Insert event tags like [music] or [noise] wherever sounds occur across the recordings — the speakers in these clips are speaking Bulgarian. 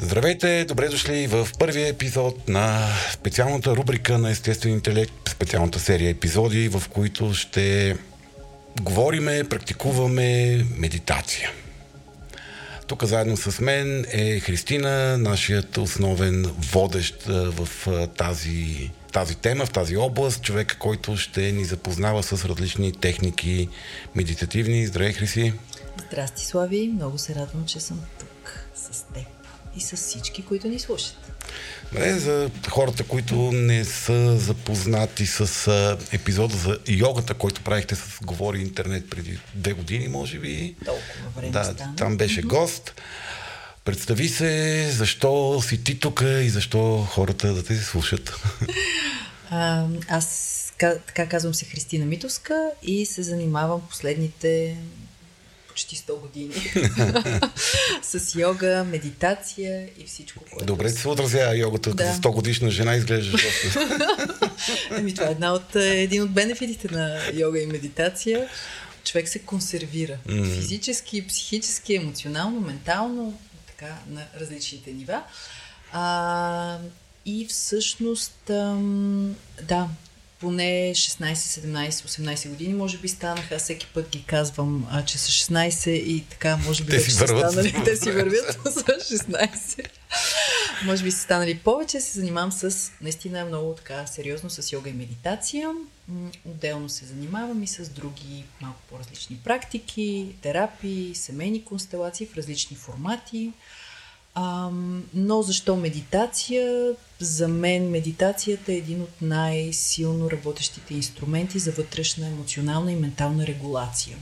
Здравейте, добре дошли в първия епизод на специалната рубрика на Естествен интелект, специалната серия епизоди, в които ще говориме, практикуваме медитация. Тук заедно с мен е Христина, нашият основен водещ в тази, тази тема, в тази област, човек, който ще ни запознава с различни техники медитативни. Здравей, Хриси! Здрасти, Слави! Много се радвам, че съм тук с теб и с всички, които ни слушат. Не, за хората, които не са запознати с епизода за йогата, който правихте с Говори Интернет преди две години, може би. Толкова време Да, стана. там беше гост. Представи се, защо си ти тук и защо хората да те слушат. [laughs] А, аз ка- така казвам се Христина Митовска и се занимавам последните почти 100 години [laughs] с йога, медитация и всичко, което... Добре ти се отразява йогата, Да. като 100 годишна жена изглеждаш доста. [laughs] Ами това е една от, е, един от бенефитите на йога и медитация. Човек се консервира Мгм. физически, психически, емоционално, ментално, така, на различните нива. А, и всъщност, ам, да, поне 16, 17, 18 години, може би станаха, аз всеки път ги казвам, а, че са 16 и така, може би Те си върват. станали, те си вървят [laughs] за 16. Може би са станали повече, се занимавам с наистина много така сериозно с йога и медитация. Отделно се занимавам и с други малко по-различни практики, терапии, семейни констелации в различни формати. Но защо медитация? За мен медитацията е един от най-силно работещите инструменти за вътрешна емоционална и ментална регулация.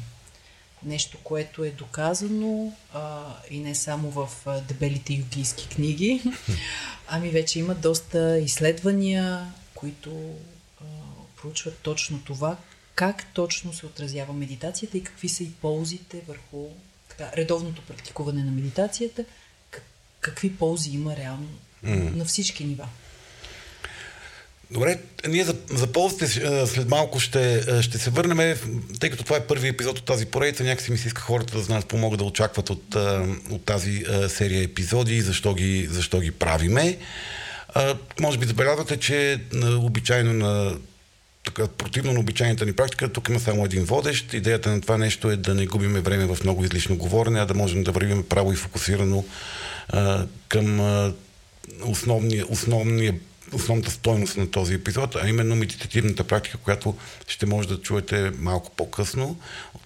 Нещо, което е доказано а, и не само в а, дебелите югийски книги, [laughs] ами вече има доста изследвания, които а, проучват точно това, как точно се отразява медитацията и какви са и ползите върху така, редовното практикуване на медитацията, какви ползи има реално М. на всички нива. Добре, ние за, за ползите след малко ще, ще се върнем, тъй като това е първи епизод от тази поредица, някакси ми се иска хората да знаят какво могат да очакват от, от тази серия епизоди и защо ги, защо ги правиме. Може би забелязвате, че обичайно на така, противно на обичайната ни практика, тук има само един водещ. Идеята на това нещо е да не губиме време в много излишно говорене, а да можем да вървим право и фокусирано а, към а, основния, основния, основната стойност на този епизод, а именно медитативната практика, която ще може да чуете малко по-късно.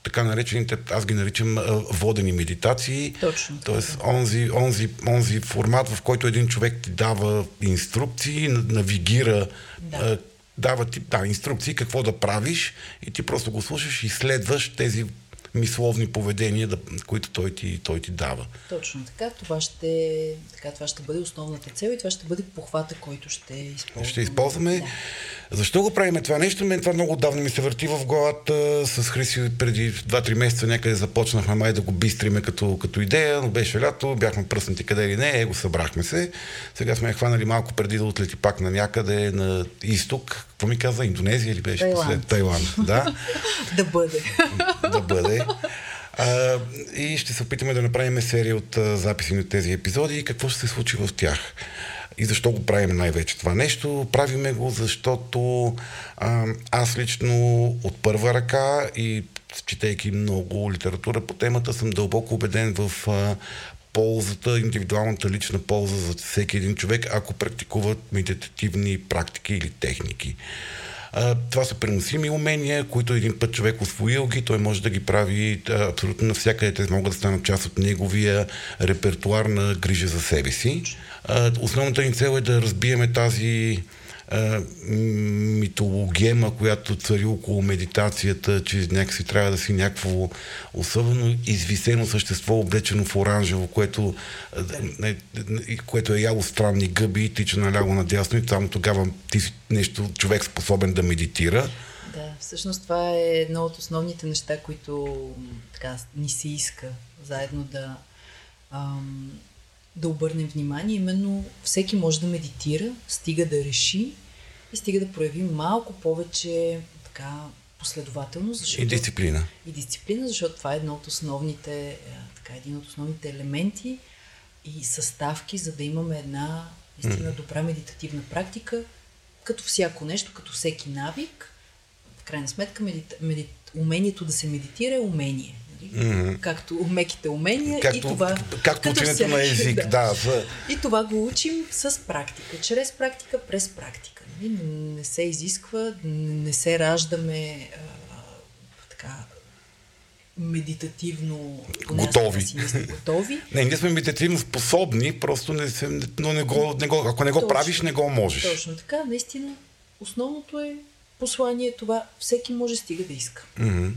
Така наречените, аз ги наричам а, водени медитации. Точно Тоест, онзи, онзи, онзи формат, в който един човек ти дава инструкции, навигира, Да. Дава ти да, инструкции какво да правиш и ти просто го слушаш и следваш тези мисловни поведения, да, които той ти, той ти дава. Точно така. Това ще, така. това ще бъде основната цел и това ще бъде похвата, който ще използваме. Ще използваме. Да. Защо го правим това нещо? Мен това много давно ми се върти в главата. С Хриси преди 2-3 месеца някъде започнахме май да го бистриме като, като идея, но беше лято, бяхме пръснати къде ли не, е, го събрахме се. Сега сме я хванали малко преди да отлети пак на някъде на изток. Какво ми каза? Индонезия или беше? Тайланд. Послед? Тайланд, да. [laughs] да бъде. да бъде. А, и ще се опитаме да направим серия от а, записи на тези епизоди и какво ще се случи в тях. И защо го правим най-вече това нещо? Правиме го, защото а, аз лично от първа ръка и четейки много литература по темата, съм дълбоко убеден в а, ползата, индивидуалната лична полза за всеки един човек, ако практикуват медитативни практики или техники. А, това са преносими умения, които един път човек освоил ги, той може да ги прави а, абсолютно навсякъде. Те могат да станат част от неговия репертуар на грижа за себе си. А, основната ни цел е да разбиеме тази а, митологема, която цари около медитацията, че някакси трябва да си някакво особено извисено същество, облечено в оранжево, което, не, не, което е яло странни гъби и тича наляво надясно и само тогава ти си нещо човек способен да медитира. Да, всъщност това е едно от основните неща, които така ни се иска заедно да, ам, да обърнем внимание. Именно всеки може да медитира, стига да реши и стига да прояви малко повече така последователност. Защото, И дисциплина. И дисциплина, защото това е едно от основните, е, така, един от основните елементи, и съставки, за да имаме една наистина добра медитативна практика, като всяко нещо, като всеки навик. В крайна сметка, медит... Медит... умението да се медитира е умение. Mm-hmm. Както меките умения както, и това. Както ученето на език, да. да. И това го учим с практика. Чрез практика, през практика. Нали? Не се изисква, не се раждаме а, така медитативно готови. Си готови. [laughs] не, ние сме медитативно способни, просто не се, но не го, не го, ако не го точно, правиш, не го можеш. Точно така, наистина. Основното е послание това, всеки може стига да иска. Mm-hmm.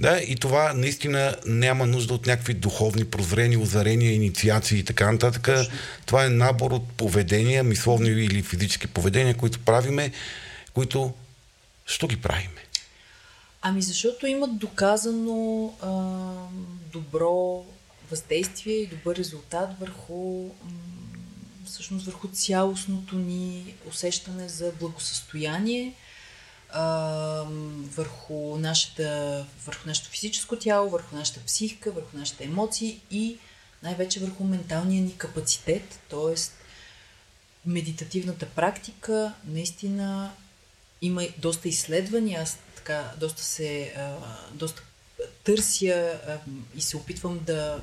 Да, и това наистина няма нужда от някакви духовни прозрения, озарения, инициации и така нататък. Това е набор от поведения, мисловни или физически поведения, които правиме, които що ги правиме? Ами защото имат доказано а, добро въздействие и добър резултат върху всъщност върху цялостното ни усещане за благосъстояние, а, върху, нашата, върху нашето физическо тяло, върху нашата психика, върху нашите емоции и най-вече върху менталния ни капацитет, т.е. медитативната практика наистина има доста изследвания. Аз така доста се доста търся и се опитвам да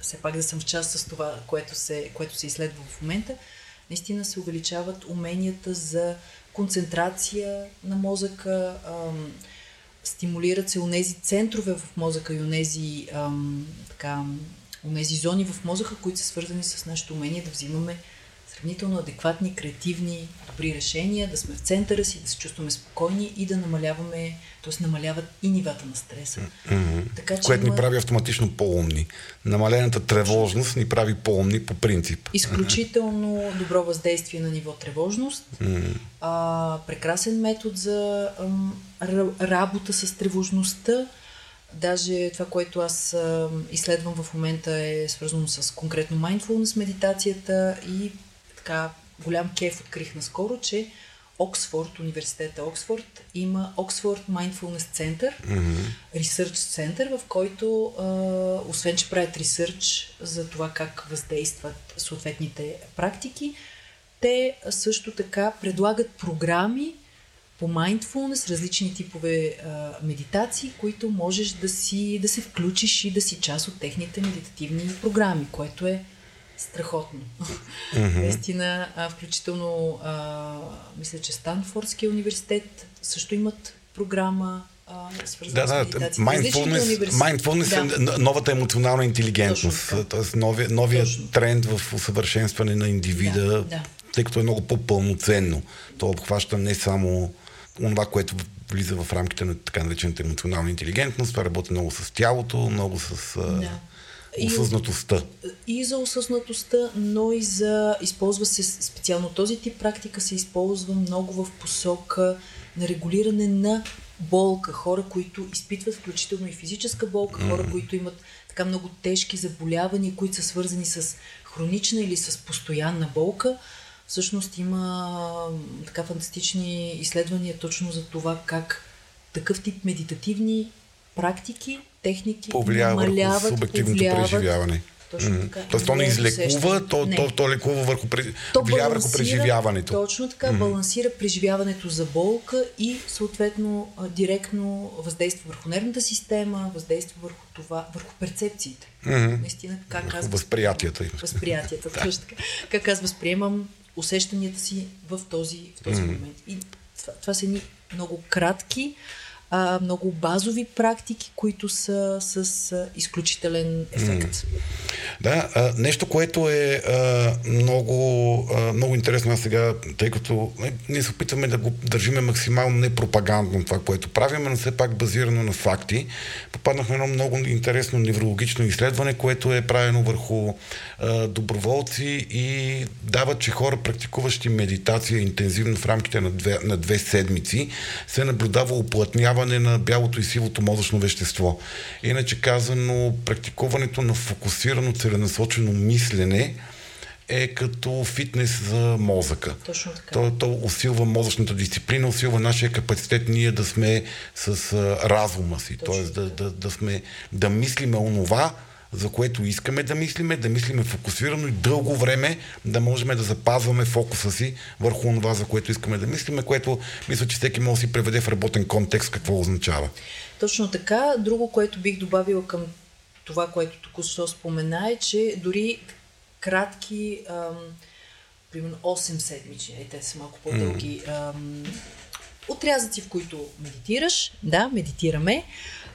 все пак да съм в част с това, което се, което се изследва в момента, наистина се увеличават уменията за концентрация на мозъка, ам, стимулират се унези центрове в мозъка и унези, ам, така, унези зони в мозъка, които са свързани с нашето умение да взимаме сравнително адекватни, креативни, добри решения, да сме в центъра си, да се чувстваме спокойни и да намаляваме, т.е. намаляват и нивата на стреса. Mm-hmm. Така, че Което има... ни прави автоматично по-умни. Намалената тревожност ни прави по-умни по принцип. Изключително mm-hmm. добро въздействие на ниво тревожност. Mm-hmm. А, прекрасен метод за ам, работа с тревожността. Даже това, което аз изследвам в момента е свързано с конкретно mindfulness медитацията и така голям кеф открих наскоро, че Оксфорд, университета Оксфорд, има Оксфорд Mindfulness Center, mm-hmm. Research Center, в който, а, освен че правят ресърч за това как въздействат съответните практики, те също така предлагат програми по mindfulness, различни типове а, медитации, които можеш да, си, да се включиш и да си част от техните медитативни програми, което е страхотно. Mm-hmm. Наистина, а, включително, а, мисля, че Станфордския университет също имат програма, да, да, mindfulness, mindfulness да. е новата емоционална интелигентност, т.е. новия, новия тренд в усъвършенстване на индивида, да, да. тъй като е много по-пълноценно. То обхваща не само това, което влиза в рамките на така наречената емоционална интелигентност, това работи много с тялото, много с... Да осъзнатостта. И, и за осъзнатостта, но и за... Използва се специално този тип практика се използва много в посока на регулиране на болка. Хора, които изпитват включително и физическа болка, mm. хора, които имат така много тежки заболявания, които са свързани с хронична или с постоянна болка. Всъщност има така фантастични изследвания точно за това как такъв тип медитативни практики техники повлиява намаляват, върху субективното повлияват, преживяване. Точно така. Тоест то не излекува, то, то, то лекува върху, то влияе върху преживяването. Точно така, mm-hmm. балансира преживяването за болка и съответно директно въздейства върху нервната система, въздейства върху това, върху перцепциите. Mm-hmm. Наистина, как аз... Възприятията. Възприятията, [laughs] точно така. Как аз възприемам усещанията си в този, в този mm-hmm. момент. И това, това са ни много кратки, а, много базови практики, които са с а, изключителен ефект. Да, а, нещо, което е а, много, а, много интересно аз сега, тъй като ние се опитваме да го държиме максимално непропагандно това, което правим, но все пак базирано на факти. Попаднахме на едно много интересно неврологично изследване, което е правено върху а, доброволци и дава, че хора, практикуващи медитация интензивно в рамките на две, на две седмици, се наблюдава оплътняване намаляване на бялото и сивото мозъчно вещество. Иначе казано, практикуването на фокусирано, целенасочено мислене е като фитнес за мозъка. Точно така. То, то усилва мозъчната дисциплина, усилва нашия капацитет ние да сме с а, разума си, т.е. Да, да, да, сме, да мислиме онова, за което искаме да мислиме, да мислиме фокусирано и дълго време да можем да запазваме фокуса си върху това, за което искаме да мислиме, което мисля, че всеки може да си преведе в работен контекст какво означава. Точно така. Друго, което бих добавила към това, което току-що спомена е, че дори кратки, ам, примерно 8 седмични, е, те са малко по-дълги, ам, отрязъци, в които медитираш, да, медитираме,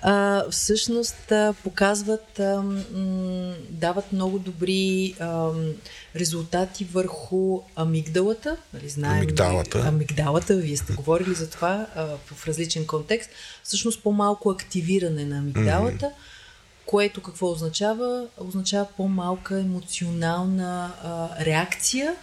а, всъщност а, показват, а, м, дават много добри а, резултати върху амигдалата. Нали, знаем, Амигдалата. Амигдалата, вие сте говорили за това а, в различен контекст. Всъщност по-малко активиране на амигдалата, mm-hmm. което какво означава? Означава по-малка емоционална а, реакция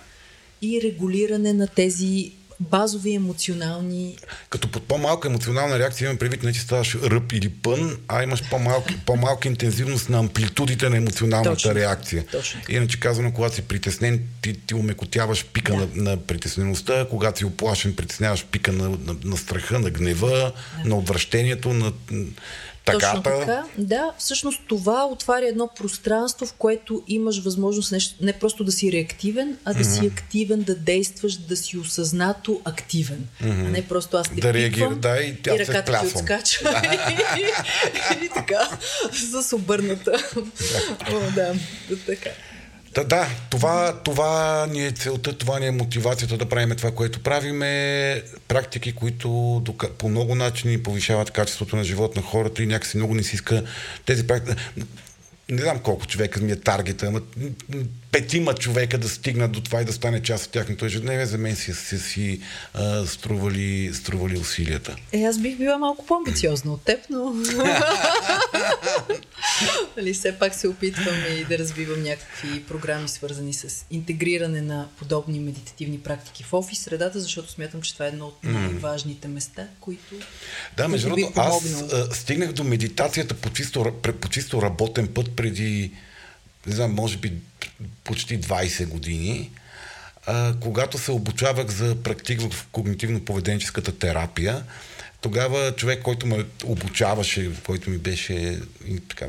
и регулиране на тези базови емоционални... Като под по-малка емоционална реакция имам предвид не че ставаш ръб или пън, а имаш по-малка, [laughs] по-малка интензивност на амплитудите на емоционалната Точно. реакция. Точно. Иначе казано, когато си притеснен, ти, ти умекотяваш пика Да. на, на притеснеността, когато си оплашен, притесняваш пика на, на, на страха, на гнева, на отвращението, на Точно така. Да, всъщност това отваря едно пространство, в което имаш възможност нещо, не просто да си реактивен, а да си активен, да действаш, да си осъзнато активен. А не просто аз те Да реагира- да, и и ръката ти отскача. [laughs] и така, с обърната. О, да, така. Да, да, това, това ни е целта, това ни е мотивацията да правим това, което правиме. Практики, които по много начини повишават качеството на живот на хората и някакси много не си иска тези практики. Не знам колко човека ми е таргета, ама петима човека да стигнат до това и да стане част от тяхното ежедневие, за мен си, си, си а, стрували, стрували усилията. Е, аз бих била малко по-амбициозна от теб, но... [laughs] нали, все пак се опитвам и да развивам някакви програми, свързани с интегриране на подобни медитативни практики в офис средата, защото смятам, че това е едно от най-важните места, които... Да, между другото, аз а, стигнах до медитацията по чисто, по чисто работен път преди, не знам, може би почти 20 години, а, когато се обучавах за практик в когнитивно-поведенческата терапия. Тогава човек, който ме обучаваше, който ми беше така,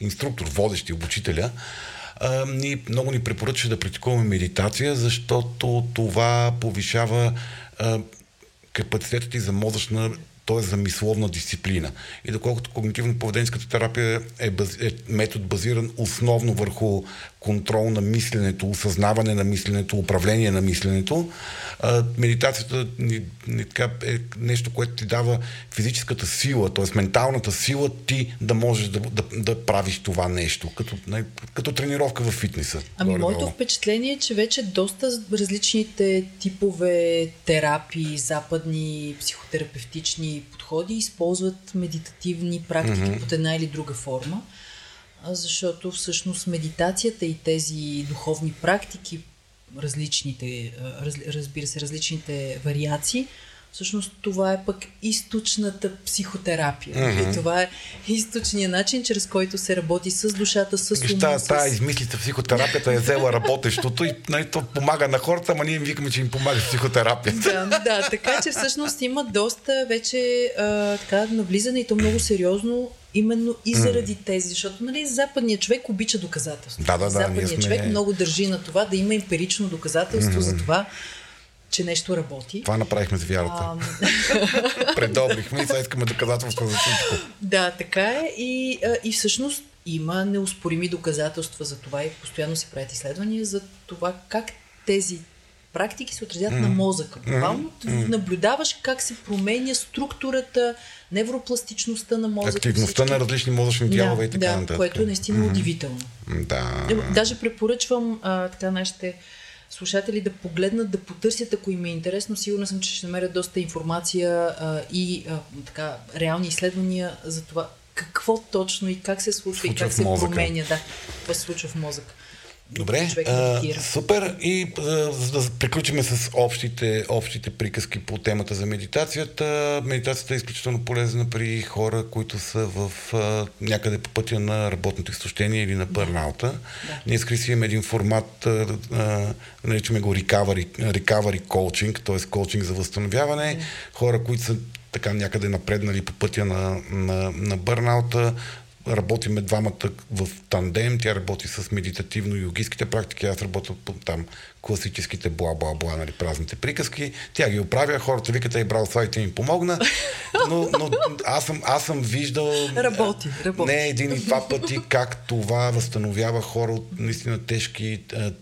инструктор, водещ обучителя, а, ни, много ни препоръчаше да практикуваме медитация, защото това повишава а, капацитета ти за мозъчна, т.е. за мисловна дисциплина. И доколкото когнитивно-поведенската терапия е, баз, е метод базиран основно върху контрол на мисленето, осъзнаване на мисленето, управление на мисленето, а, медитацията ни, ни, така, е нещо, което ти дава физическата сила, т.е. менталната сила ти да можеш да, да, да правиш това нещо, като, не, като тренировка в фитнеса. Ами горе-долу. моето впечатление е, че вече доста различните типове терапии, западни психотерапевтични подходи използват медитативни практики mm-hmm. под една или друга форма, защото всъщност медитацията и тези духовни практики, различните, разбира се, различните вариации, Всъщност това е пък източната психотерапия. Mm-hmm. Това е източният начин, чрез който се работи с душата, с ума. Та, с... та измислица психотерапията е взела работещото и нали, то помага на хората, ама ние им викаме, че им помага психотерапията. Да, да, така че всъщност има доста вече а, така навлизане и то много сериозно именно и заради тези, защото нали, западният човек обича доказателство. Да, да, да, Западният сме- човек много държи на това да има емпирично доказателство за това, че нещо работи. Това направихме с вярата. [laughs] Предобрихме и сега искаме доказателства за всичко. Да, така е. И, а, и всъщност има неоспорими доказателства за това и постоянно се правят изследвания за това как тези практики се отразят mm. на мозъка. Буквално mm. наблюдаваш как се променя структурата, невропластичността на мозъка. Активността всички- на различни мозъчни дялове и така да, нататък. което е наистина удивително. Да. Даже препоръчвам а, така нашите слушатели да погледнат, да потърсят, ако им е интересно. Сигурна съм, че ще намерят доста информация а, и а, така, реални изследвания за това какво точно и как се случва, Случва и как се мозъка. променя. Да, какво се случва в мозъка. Добре, а, супер. И а, за да приключим с общите, общите приказки по темата за медитацията. Медитацията е изключително полезна при хора, които са в а, някъде по пътя на работното изтощение или на бърнаута. Да. Ние с Криси имаме един формат, а, а, наричаме го recovery, recovery coaching, т.е. коучинг за възстановяване. Хора, които са така някъде напреднали по пътя на, на, на бърнаута, работиме двамата в тандем, тя работи с медитативно-йогиските практики, аз работя по там класическите бла-бла-бла, нали, празните приказки. Тя ги оправя, хората викат, ей, брал сайте ми помогна, но, но аз, съм, аз съм виждал работи, работи. не един и два пъти как това възстановява хора от наистина тежки,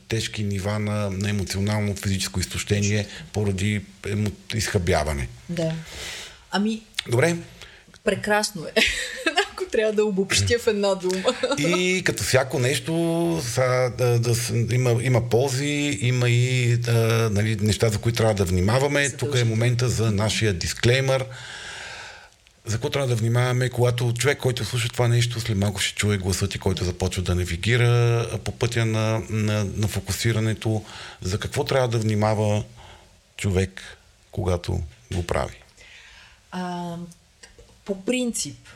тежки нива на, на емоционално физическо изтощение поради изхъбяване. Да. Ами, Добре. Прекрасно е. [laughs] Трябва да обобщя в една дума. И като всяко нещо, са, да, да, има, има ползи, има и да, нали, неща, за които трябва да внимаваме. Тук е момента за нашия дисклеймер. За какво трябва да внимаваме, когато човек, който слуша това нещо, след малко ще чуе гласът и който започва да навигира по пътя на, на, на фокусирането. За какво трябва да внимава човек, когато го прави? А, по принцип,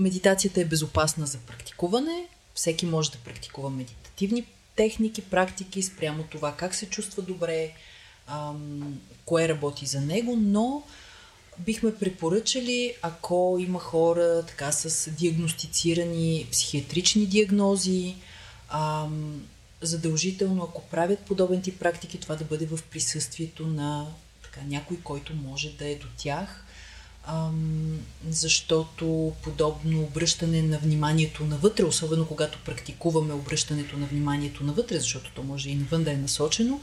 медитацията е безопасна за практикуване. Всеки може да практикува медитативни техники, практики спрямо това как се чувства добре, кое работи за него, но бихме препоръчали, ако има хора така с диагностицирани психиатрични диагнози, задължително, ако правят подобен тип практики, това да бъде в присъствието на така, някой, който може да е до тях защото подобно обръщане на вниманието навътре, особено когато практикуваме обръщането на вниманието навътре, защото то може и навън да е насочено,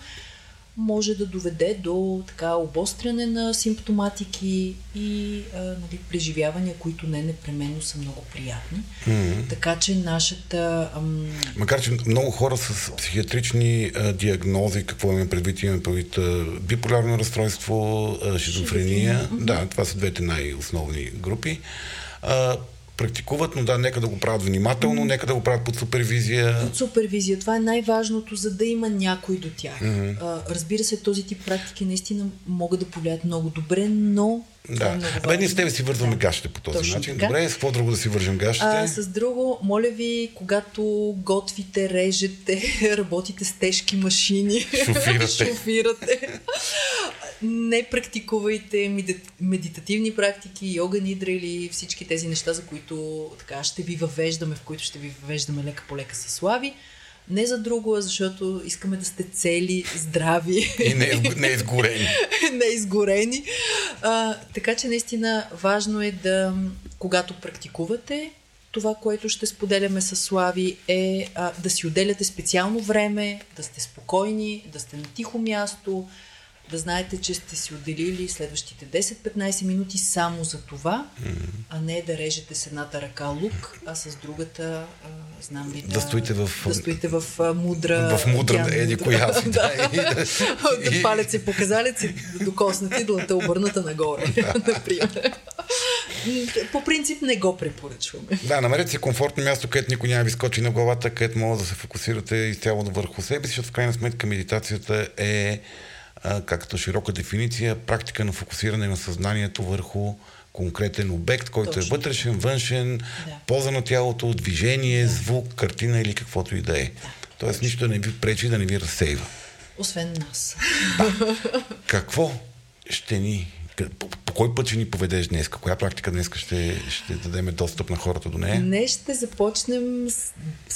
може да доведе до така обостряне на симптоматики и а, нали, преживявания, които не непременно са много приятни. Mm-hmm. Така че нашата... Ам... Макар, че много хора с психиатрични а, диагнози, какво имаме предвид, имаме предвид а, биполярно разстройство, а, шизофрения, mm-hmm. да, това са двете най-основни групи. А, практикуват, но да, нека да го правят внимателно, нека да го правят под супервизия. Под супервизия. Това е най-важното, за да има някой до тях. Mm-hmm. А, разбира се, този тип практики наистина могат да повлияят много добре, но да. Е Абе, ние с тебе си вързваме да. гащите по този Точно начин. Така. Добре, с какво друго да си вържем гащите? А, с друго, моля ви, когато готвите, режете, [laughs] работите с тежки машини, шофирате, [laughs] шофирате не практикувайте медитативни практики, йога нидра или всички тези неща, за които така ще ви въвеждаме, в които ще ви въвеждаме лека по лека със слави. Не за друго, а защото искаме да сте цели, здрави. И не, не изгорени. [laughs] не изгорени. А, така че наистина важно е да, когато практикувате, това, което ще споделяме с Слави е а, да си отделяте специално време, да сте спокойни, да сте на тихо място, да знаете, че сте си отделили следващите 10-15 минути само за това, mm-hmm. а не да режете с едната ръка лук, а с другата, а, знам ли, да, да стоите в, да стоите в а, мудра... В мудра, тя, еди коя [laughs] си, да. да, да палец и показалец и да докоснете да обърната нагоре, [laughs] например. По принцип не го препоръчваме. Да, намерете си комфортно място, където никой няма ви скочи на главата, където може да се фокусирате изцяло върху себе си, защото в крайна сметка медитацията е както широка дефиниция, практика на фокусиране на съзнанието върху конкретен обект, който е Точно. е вътрешен, външен, да. поза на тялото, движение, да. звук, картина или каквото и да е. Да. Тоест нищо не ви пречи, да не ви разсейва. Освен нас. Да. [laughs] Какво ще ни по, по кой път ще ни поведеш днес? Коя практика днес ще, ще дадем достъп на хората до нея? Днес ще започнем с,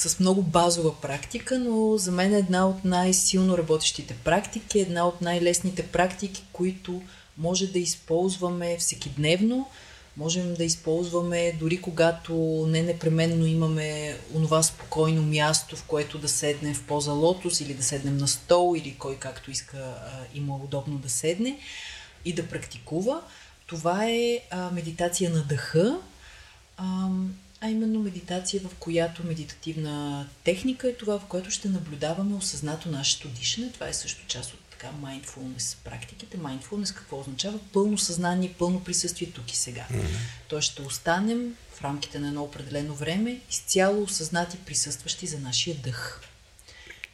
с много базова практика, но за мен е една от най-силно работещите практики, една от най-лесните практики, които може да използваме всекидневно, можем да използваме дори когато не непременно имаме онова спокойно място, в което да седнем в поза лотос или да седнем на стол или кой както иска а, има удобно да седне и да практикува. Това е а, медитация на дъха, а, а именно медитация, в която медитативна техника е това, в което ще наблюдаваме осъзнато нашето дишане. Това е също част от така mindfulness практиките. Mindfulness какво означава? Пълно съзнание, пълно присъствие тук и сега. Mm-hmm. Тоест ще останем в рамките на едно определено време изцяло осъзнати, присъстващи за нашия дъх.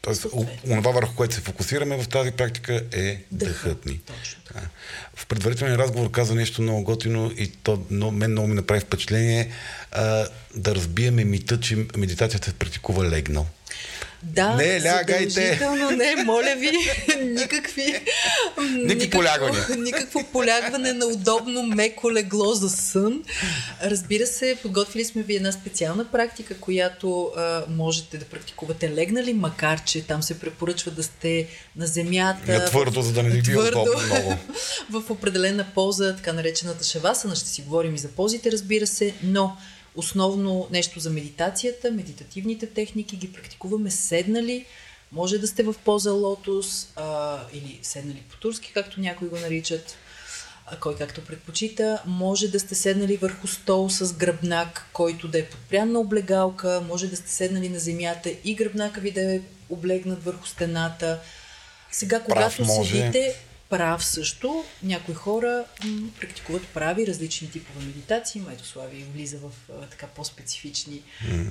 Тоест, онова върху което се фокусираме в тази практика е дъхът ни. В предварителен разговор каза нещо много готино и то но, мен много ми направи впечатление а, да разбиеме мита, че медитацията се практикува легнал. Да, Не, лягайте. не, моля ви, [laughs] никакви... Никакви полягвания. Никакво полягване на удобно меко легло за сън. Разбира се, подготвили сме ви една специална практика, която а, можете да практикувате легнали, макар че там се препоръчва да сте на земята. На твърдо, за да не ви твърдо, удобно много. [laughs] в определена поза, така наречената шавасана. Ще си говорим и за позите, разбира се, но основно нещо за медитацията, медитативните техники ги практикуваме седнали. Може да сте в поза лотос а, или седнали по турски, както някои го наричат, а, кой както предпочита. Може да сте седнали върху стол с гръбнак, който да е подпрян на облегалка. Може да сте седнали на земята и гръбнака ви да е облегнат върху стената. Сега, когато може. седите, прав също. Някои хора м, практикуват прави различни типове медитации. Майто Слави влиза в а, така по-специфични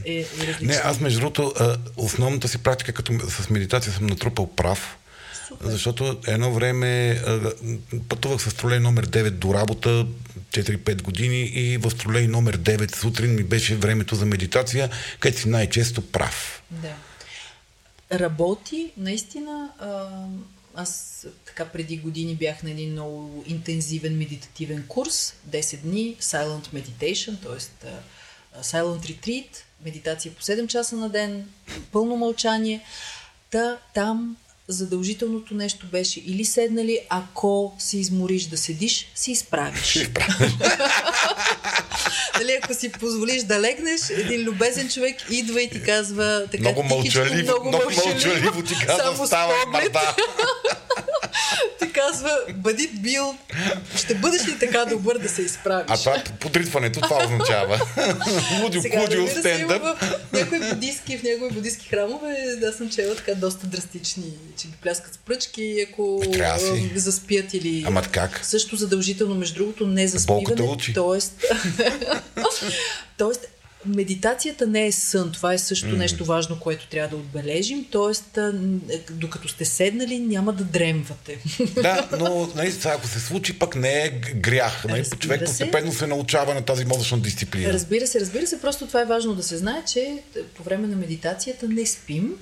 е, и различни. Не, аз между другото, основната си практика като с медитация съм натрупал прав. Супер. Защото едно време а, пътувах с тролей номер 9 до работа 4-5 години и в тролей номер 9 сутрин ми беше времето за медитация, където си най-често прав. Да. Работи, наистина. А, аз така преди години бях на един много интензивен медитативен курс, 10 дни, Silent Meditation, т.е. Silent Retreat, медитация по 7 часа на ден, пълно мълчание. Та там задължителното нещо беше или седнали, ако се измориш да седиш, се изправиш. Нали, ако си позволиш да легнеш, един любезен човек идва и ти казва така Много тихичко, мълчаливо, много мълчаливо ти казва, само става. Ти казва, бъди бил, ще бъдеш ли така добър да се изправиш? А това подритването, това означава. [laughs] Лудио, лудио стендъп. в някои будистки, в някои будистки храмове, да съм чела така доста драстични, че ги пляскат с пръчки, ако а, заспят или... Ама как? Също задължително, между другото, не Болката заспиване, учи. т.е. [laughs] Тоест, медитацията не е сън. Това е също mm. нещо важно, което трябва да отбележим. Тоест, докато сте седнали, няма да дремвате. Да, но нали, ако се случи, пък не е грях. Нали, Разбира човек постепенно се научава на тази мозъчна дисциплина. Разбира се, разбира се, просто това е важно да се знае, че е, по време на медитацията не спим.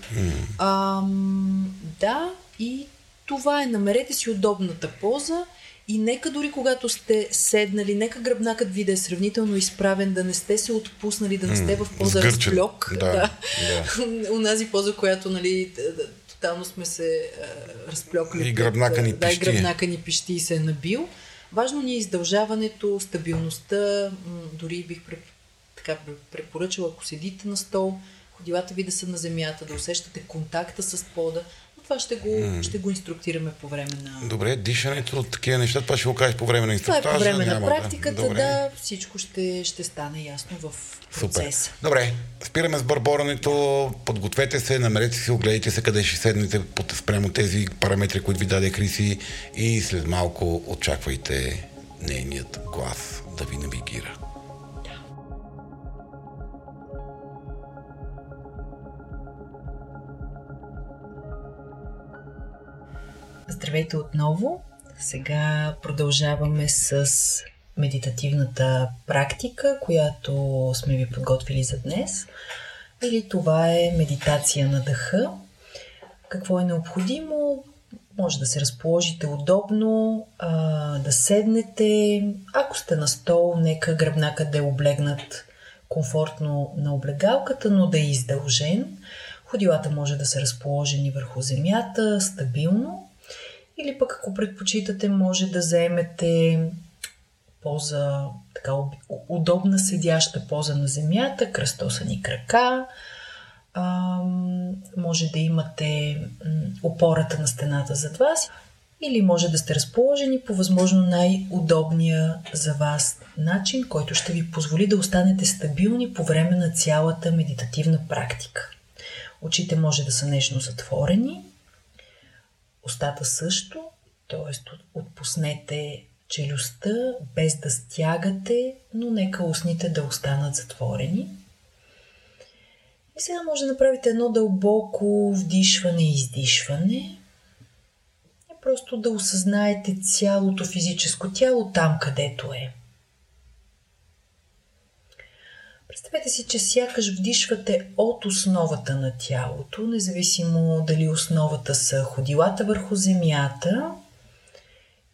Ам, да, и това е. Намерете си удобната поза и нека дори когато сте седнали, нека гръбнакът ви да е сравнително изправен, да не сте се отпуснали, да не сте в поза Сгърчен. разплюк. Да, [laughs] Унази поза, която, нали, тотално сме се а, разплюкали. И гръбнака ни Да, пищи. гръбнака ни пищи и се е набил. Важно ни е издължаването, стабилността, м, дори бих преп... така препоръчала, ако седите на стол, ходилата ви да са на земята, да усещате контакта с пода, това ще го, ще го инструктираме по време на... Добре, дишането, такива неща, това ще го кажеш по време на Това е инструктажа. по време на няма практиката, Добре. да, всичко ще, ще стане ясно в Супер. процеса. Добре, спираме с бърборането, подгответе се, намерете си, огледайте се къде ще седнете спрямо тези параметри, които ви даде Криси и след малко очаквайте нейният глас да ви навигира. Здравейте отново. Сега продължаваме с медитативната практика, която сме ви подготвили за днес. Или това е медитация на дъха. Какво е необходимо? Може да се разположите удобно, да седнете. Ако сте на стол, нека гръбнакът да е облегнат комфортно на облегалката, но да е издължен. Ходилата може да са разположени върху земята, стабилно. Или пък ако предпочитате, може да заемете поза, така об- удобна седяща поза на земята, кръстосани крака. Ам, може да имате опората на стената зад вас. Или може да сте разположени по възможно най-удобния за вас начин, който ще ви позволи да останете стабилни по време на цялата медитативна практика. Очите може да са нежно затворени, устата също, т.е. отпуснете челюстта без да стягате, но нека устните да останат затворени. И сега може да направите едно дълбоко вдишване и издишване. И просто да осъзнаете цялото физическо тяло там, където е. Представете си, че сякаш вдишвате от основата на тялото, независимо дали основата са ходилата върху земята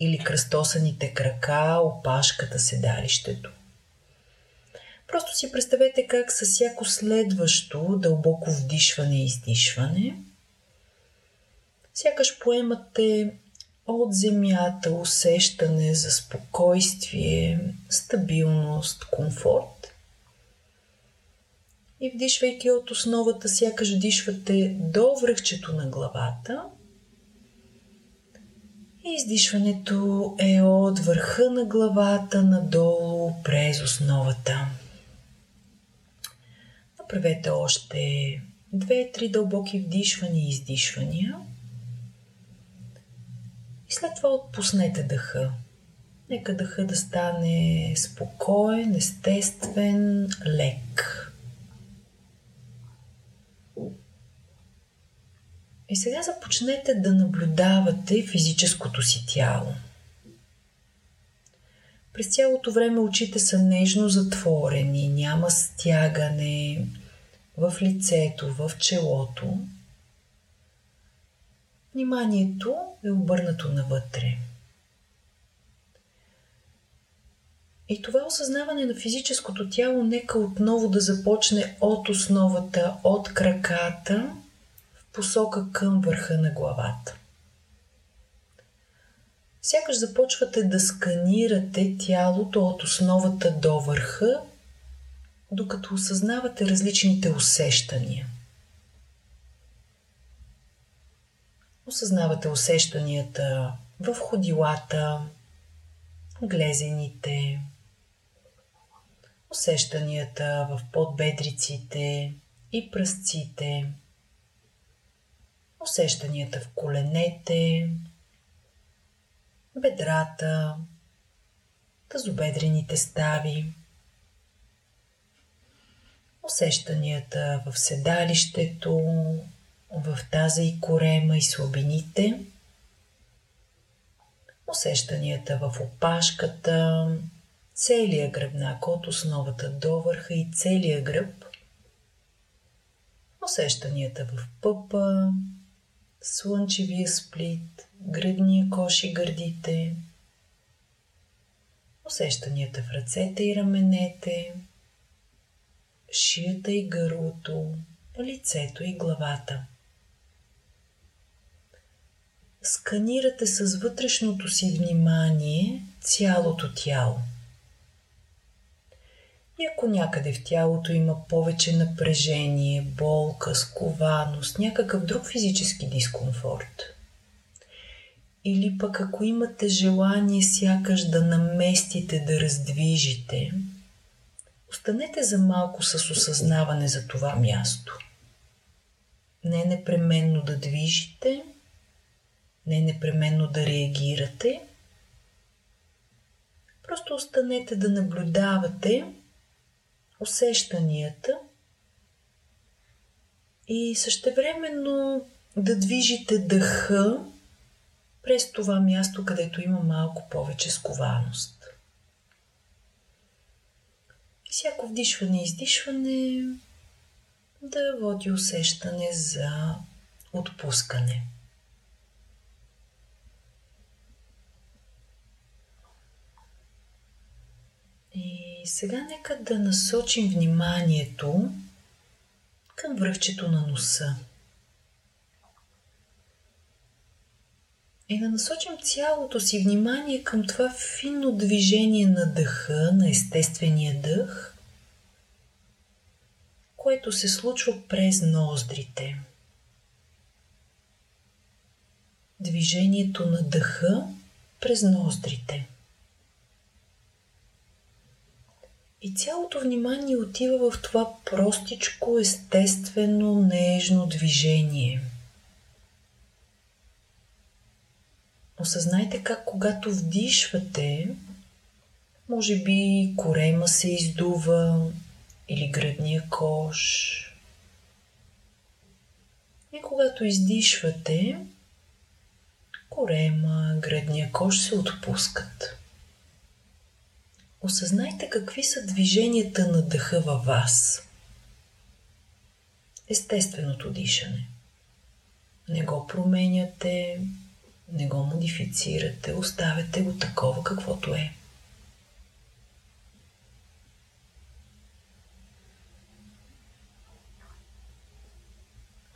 или кръстосаните крака, опашката, седалището. Просто си представете как със всяко следващо дълбоко вдишване и издишване, сякаш поемате от земята усещане за спокойствие, стабилност, комфорт. И вдишвайки от основата, сякаш вдишвате до връхчето на главата. И издишването е от върха на главата надолу през основата. Направете още две-три дълбоки вдишвания и издишвания. И след това отпуснете дъха. Нека дъха да стане спокоен, естествен, лек. И сега започнете да наблюдавате физическото си тяло. През цялото време очите са нежно затворени, няма стягане в лицето, в челото. Вниманието е обърнато навътре. И това осъзнаване на физическото тяло нека отново да започне от основата, от краката, посока към върха на главата. Сякаш започвате да сканирате тялото от основата до върха, докато осъзнавате различните усещания. Осъзнавате усещанията в ходилата, глезените, усещанията в подбедриците и пръстците, усещанията в коленете, бедрата, тазобедрените стави, усещанията в седалището, в таза и корема и слабините, усещанията в опашката, целия гръбнак от основата до върха и целия гръб, усещанията в пъпа, слънчевия сплит, гръдния кош и гърдите, усещанията в ръцете и раменете, шията и гърлото, лицето и главата. Сканирате с вътрешното си внимание цялото тяло. И ако някъде в тялото има повече напрежение, болка, скованост, някакъв друг физически дискомфорт, или пък ако имате желание сякаш да наместите, да раздвижите, останете за малко с осъзнаване за това място. Не непременно да движите, не непременно да реагирате. Просто останете да наблюдавате усещанията и същевременно да движите дъха през това място, където има малко повече скованост. И всяко вдишване и издишване да води усещане за отпускане. И сега нека да насочим вниманието към връхчето на носа. И да насочим цялото си внимание към това финно движение на дъха, на естествения дъх, което се случва през ноздрите. Движението на дъха през ноздрите. И цялото внимание отива в това простичко, естествено, нежно движение. Осъзнайте как когато вдишвате, може би корема се издува или гръдния кош. И когато издишвате, корема, гръдния кош се отпускат. Осъзнайте какви са движенията на дъха във вас. Естественото дишане. Не го променяте, не го модифицирате, оставяте го такова каквото е.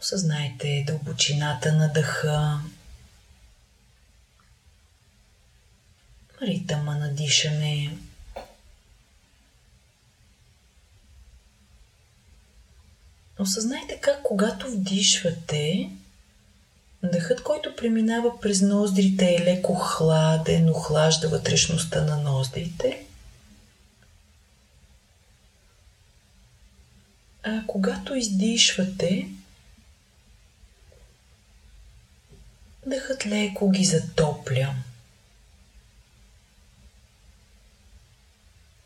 Осъзнайте дълбочината на дъха, ритъма на дишане. Осъзнайте как когато вдишвате, дъхът, който преминава през ноздрите е леко хладен, охлажда вътрешността на ноздрите. А когато издишвате, дъхът леко ги затопля.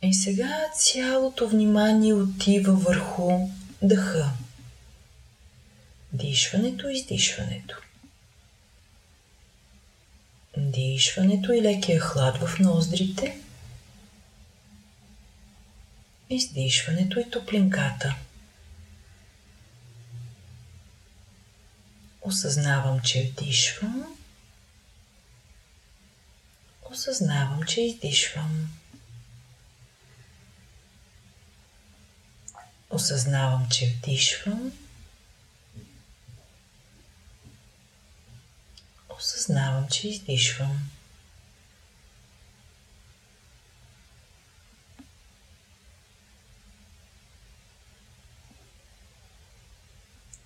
И сега цялото внимание отива върху дъха. Дишването и издишването. Дишването и лекия хлад в ноздрите. Издишването и топлинката. Осъзнавам, че вдишвам. Осъзнавам, че издишвам. Осъзнавам, че вдишвам. Че издишвам.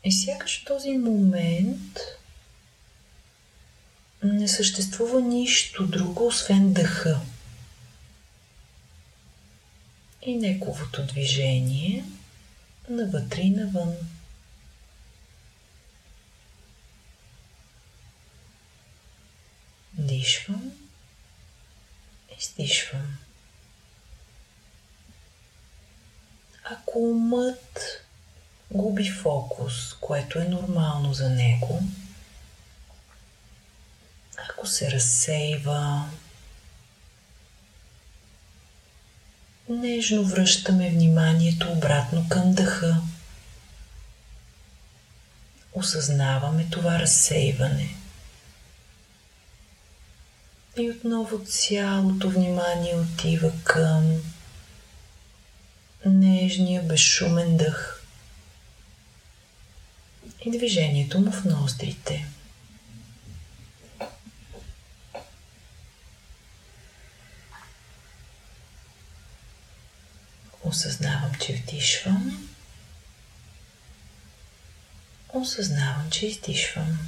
И сякаш в този момент не съществува нищо друго, освен дъха и неговото движение – навътре и навън. Дишвам, издишвам. Ако умът губи фокус, което е нормално за него, ако се разсейва, Нежно връщаме вниманието обратно към дъха. Осъзнаваме това разсейване. И отново цялото внимание отива към нежния, безшумен дъх и движението му в ноздрите. Осъзнавам, че вдишвам. Осъзнавам, че издишвам.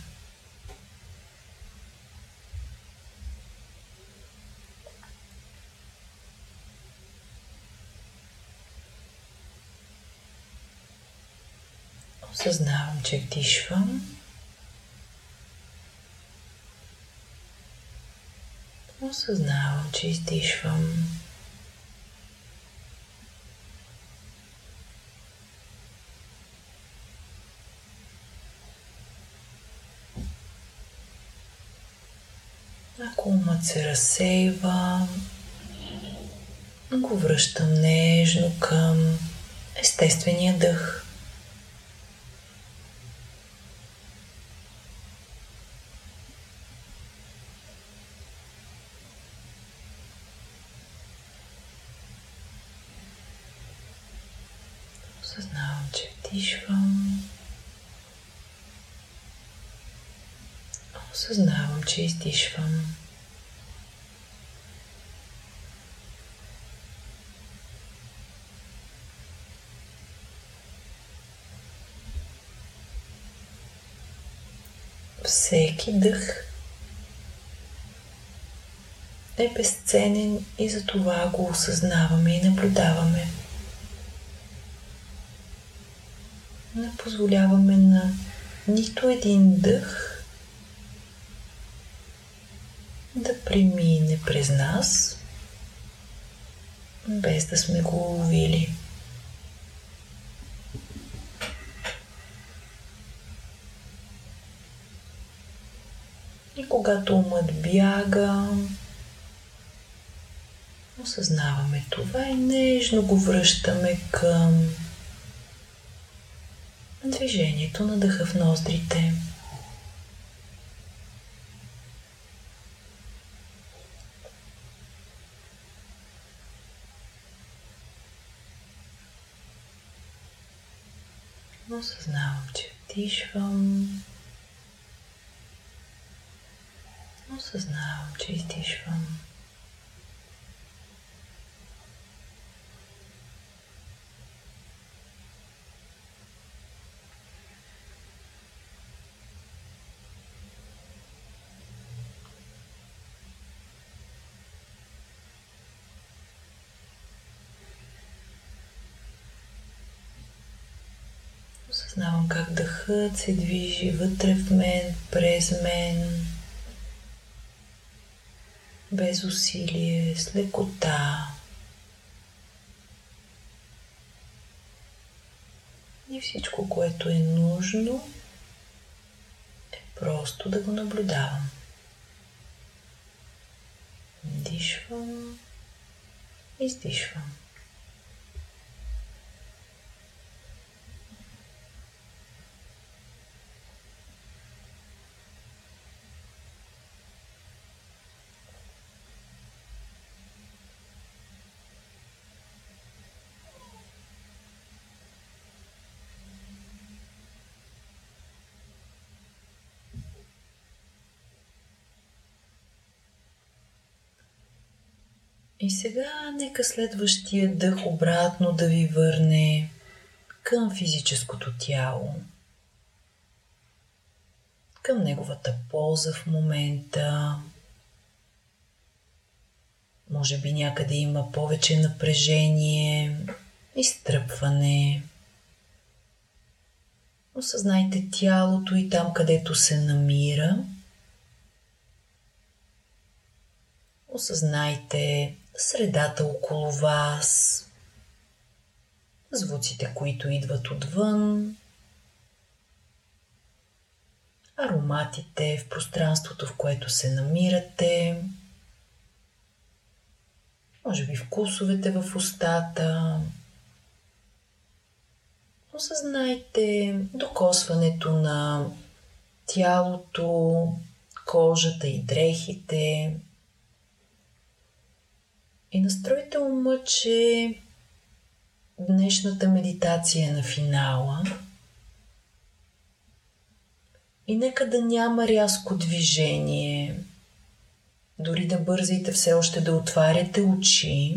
Осъзнавам, че вдишвам. Осъзнавам, че издишвам. Ако умът се разсейва, го връщам нежно към естествения дъх. Осъзнавам, че вдишвам. Осъзнавам, че издишвам. Всеки дъх е безценен и за това го осъзнаваме и наблюдаваме. Не позволяваме на нито един дъх да премине през нас, без да сме го уловили. И когато умът бяга, Осъзнаваме това и нежно го връщаме към движението на дъха в ноздрите. Осъзнавам, че вдишвам. Осъзнавам, че издишвам. Осъзнавам как дъхът се движи вътре в мен, през мен, без усилие, с лекота. И всичко, което е нужно, е просто да го наблюдавам. Дишвам, издишвам. И сега нека следващия дъх обратно да ви върне към физическото тяло, към неговата полза в момента. Може би някъде има повече напрежение, изтръпване. Осъзнайте тялото и там, където се намира. Осъзнайте средата около вас, звуците, които идват отвън, ароматите в пространството, в което се намирате, може би вкусовете в устата. Осъзнайте докосването на тялото, кожата и дрехите, и настройте ума, че днешната медитация е на финала. И нека да няма рязко движение, дори да бързайте все още да отваряте очи.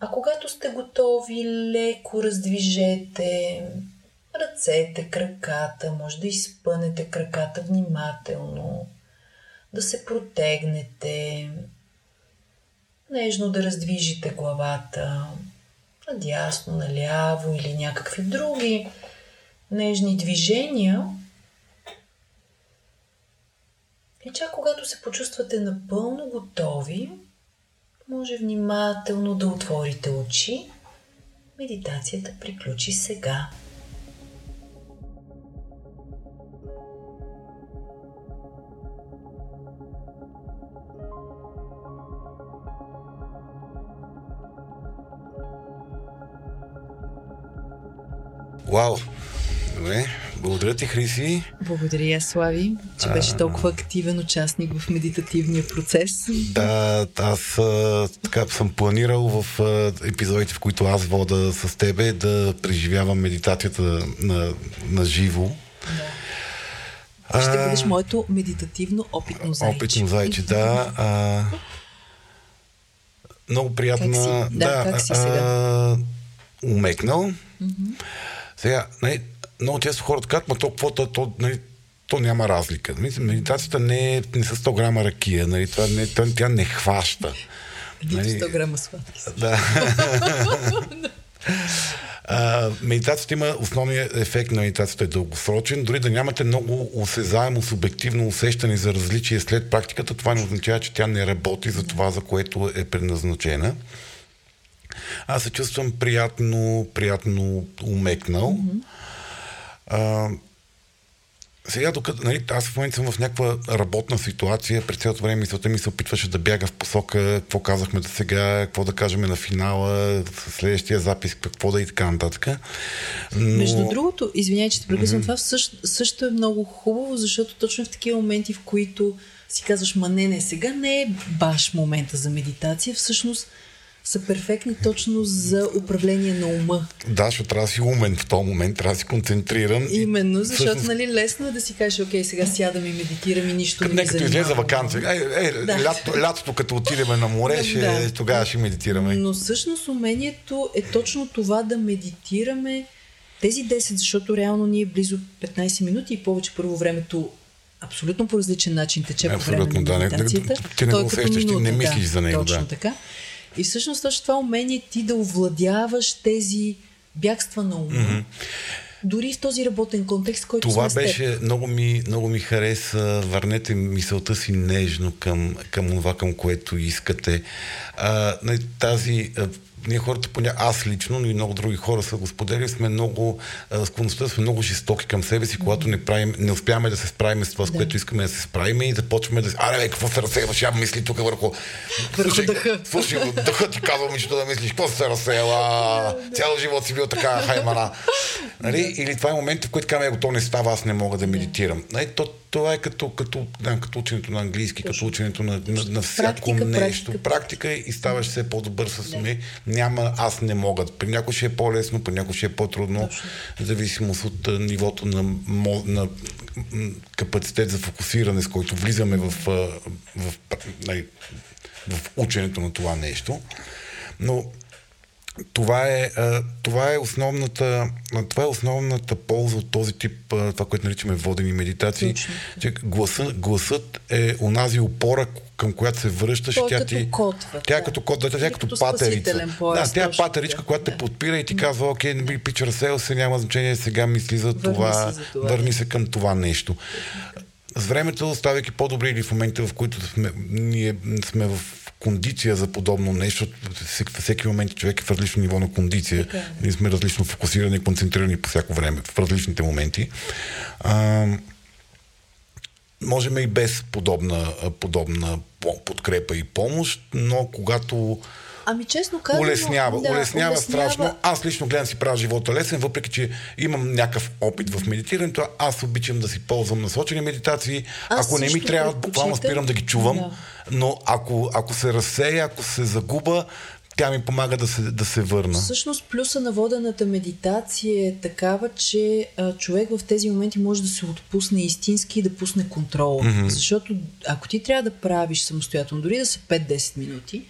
А когато сте готови, леко раздвижете ръцете, краката, може да изпънете краката внимателно да се протегнете, нежно да раздвижите главата надясно, наляво или някакви други нежни движения. И чак когато се почувствате напълно готови, може внимателно да отворите очи. Медитацията приключи сега. Вау! Добре, благодаря ти, Хриси. Благодаря, Слави, че беше толкова активен участник в медитативния процес. Да, аз а, така съм планирал в а, епизодите, в които аз вода с тебе, да преживявам медитацията на, на живо. Да. Ще бъдеш моето медитативно опитно зайче. Опитно зайче, да. А, много приятна. Как си? Да, да как си сега? А, умекнал. Mm-hmm. Сега, нали, много често хората казват, ма то какво, то, то, нали, то няма разлика. Нали, медитацията не е не са 100 грама ракия, нали, това не, тя, тя не хваща. Нали, 100 грама сладки. Да. [laughs] А, медитацията има основния ефект на медитацията е дългосрочен. Дори да нямате много осезаемо, субективно усещане за различие след практиката, това не означава, че тя не работи за това, за което е предназначена аз се чувствам приятно, приятно умекнал. Mm-hmm. А, сега, докато нали, аз в момента съм в някаква работна ситуация, през цялото време мисълта ми се опитваше да бяга в посока какво казахме до сега, какво да кажем на финала, следващия запис, какво да и така нататък. Но... Между другото, извиняй, че те прекъсвам, mm-hmm. това също, също е много хубаво, защото точно в такива моменти, в които си казваш, ма не, не, сега не е баш момента за медитация, всъщност са перфектни точно за управление на ума. Да, защото трябва да си умен в този момент, трябва да си концентриран. Именно, защото всъщност... нали, лесно е да си кажеш, окей, сега сядам и медитирам и нищо не ми като излезе вакансия. Е, е, да. лято, лятото, като отидем на море, ще, да. тогава ще медитираме. Но всъщност умението е точно това да медитираме тези 10, защото реално ние близо 15 минути и повече първо времето абсолютно по различен начин тече по време на медитацията. Да, ти не го е усещаш, ти не мислиш да, за него. Точно да. така. И всъщност точно това умение ти да овладяваш тези бягства на ума. Mm-hmm. Дори в този работен контекст, който Това сме беше, много ми, много ми хареса, върнете мисълта си нежно към, към това, към което искате. А, тази ние хората, поня... аз лично, но и много други хора са го споделили, сме много, склонността сме много жестоки към себе си, когато не, правим, не успяваме да се справим с това, с да. което искаме да се справим и започваме да... Аре, бе, какво се разсейваш? Я мисли тук върху... Върху дъха. Слушай, дъха ти казва ми, да мислиш, какво се разсейва? Цял живот си бил така хаймана. Нали? Или това е момент, в който казваме, то не става, аз не мога да медитирам. Нали? То, това е като, като, да, като ученето на английски, като ученето на, на, на всяко практика, нещо. Практика, практика и ставаш все по-добър с уми. Няма, аз не мога. При някой ще е по-лесно, при някой ще е по-трудно. В зависимост от нивото на, на, капацитет за фокусиране, с който влизаме в, в, в, в ученето на това нещо. Но това е, това е основната, това е основната полза от този тип, това, което наричаме водени медитации, Точно. че гласът, гласът е онази опора, към която се връщаш. Той тя като ти, котва. Тя е като кот, да, тя е като патерица. Пояс, да, тя е патеричка, да. която те подпира и ти казва, окей, не би пич разсел се, няма значение, сега мисли за това, за това, върни се към това нещо. С времето, ставайки по-добри или в момента, в които сме, ние сме в кондиция за подобно нещо. Всеки, всеки момент човек е в различно ниво на кондиция. Okay. Ние сме различно фокусирани концентрирани по всяко време, в различните моменти. А, можем и без подобна, подобна подкрепа и помощ, но когато Ами честно казвам. Улеснява, да, улеснява, улеснява страшно. Аз лично гледам си правя живота лесен, въпреки че имам някакъв опит в медитирането. Аз обичам да си ползвам насочени медитации. Аз ако не ми трябва, буквално спирам да ги чувам. Да. Но ако, ако се разсея, ако се загуба, тя ми помага да се, да се върна. Всъщност плюса на водената медитация е такава, че а, човек в тези моменти може да се отпусне истински и да пусне контрол. Mm-hmm. Защото ако ти трябва да правиш самостоятелно, дори да са 5-10 минути,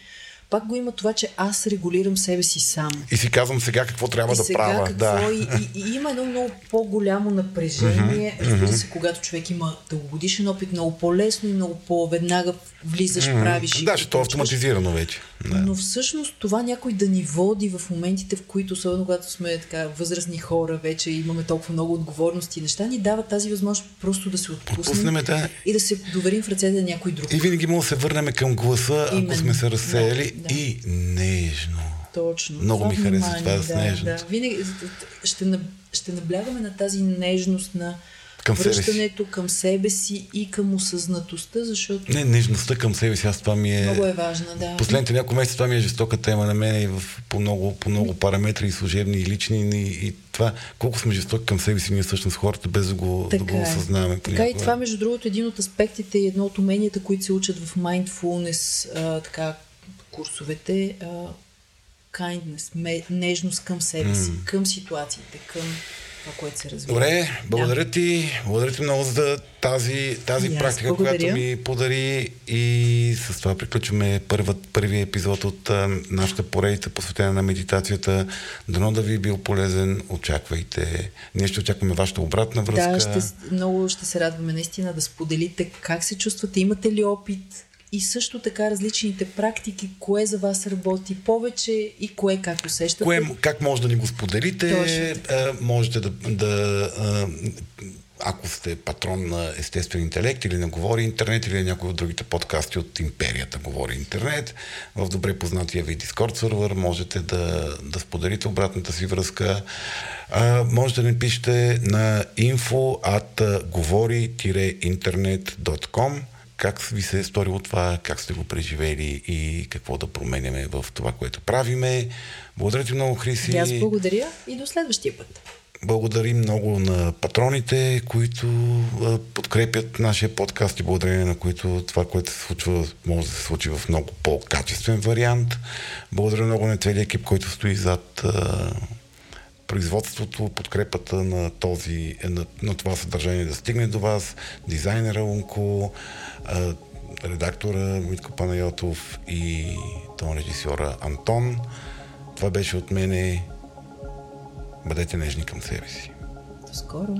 пак го има това, че аз регулирам себе си сам. И си казвам сега какво трябва и да сега правя. Какво да. И, и, и има едно много по-голямо напрежение. Mm-hmm. Разбира се, когато човек има дългогодишен опит, много по-лесно и много по-веднага влизаш, mm-hmm. правиш. Да, защото е автоматизирано вече. Да. Но всъщност това някой да ни води в моментите, в които, особено когато сме така възрастни хора, вече имаме толкова много отговорности и неща, ни дава тази възможност просто да се отпуснем да. и да се доверим в ръцете на някой друг. И винаги може да се върнем към гласа, Именно. ако сме се разсеяли да, да. и нежно. Точно. Много ми харесва това с нежност. Да. Винаги ще, ще наблягаме на тази нежност на към връщането себе към себе си и към осъзнатостта, защото... Не, нежността към себе си, аз това ми е... Много е важна, да. Последните няколко месеца това ми е жестока тема на мен и в, по, много, по много параметри, и служебни, и лични, и, и това, колко сме жестоки към себе си ние всъщност хората, без да го, така да го е. осъзнаваме. Така и това, между другото, един от аспектите и едно от уменията, които се учат в mindfulness, а, така, курсовете, а, kindness, нежност към себе си, mm. към ситуациите, към това, което се развива. Добре, благодаря да. ти. Благодаря ти много за тази, тази yes, практика, благодаря. която ми подари и с това приключваме първият, първия епизод от а, нашата поредица, посветена на медитацията. Дано да ви е бил полезен. Очаквайте. Ние ще очакваме вашата обратна връзка. Да, ще, много ще се радваме наистина да споделите как се чувствате, имате ли опит, и също така различните практики, кое за вас работи повече и кое как усещате. Кое, как може да ни го споделите? А, можете да, да ако сте патрон на естествен интелект или на Говори Интернет или някой от другите подкасти от империята Говори Интернет, в добре познатия ви Discord сервер можете да, да споделите обратната си връзка. А, може да ни пишете на info at говори-интернет.com как ви се е сторило това, как сте го преживели и какво да променяме в това, което правиме. Благодаря ти много, Хриси. И аз благодаря и до следващия път. Благодарим много на патроните, които подкрепят нашия подкаст и благодарение на които това, което се случва, може да се случи в много по-качествен вариант. Благодаря много на целият екип, който стои зад производството, подкрепата на, този, на, на това съдържание да стигне до вас, дизайнера Унко, редактора Митко Панайотов и тон режисьора Антон. Това беше от мене. Бъдете нежни към себе си. До скоро!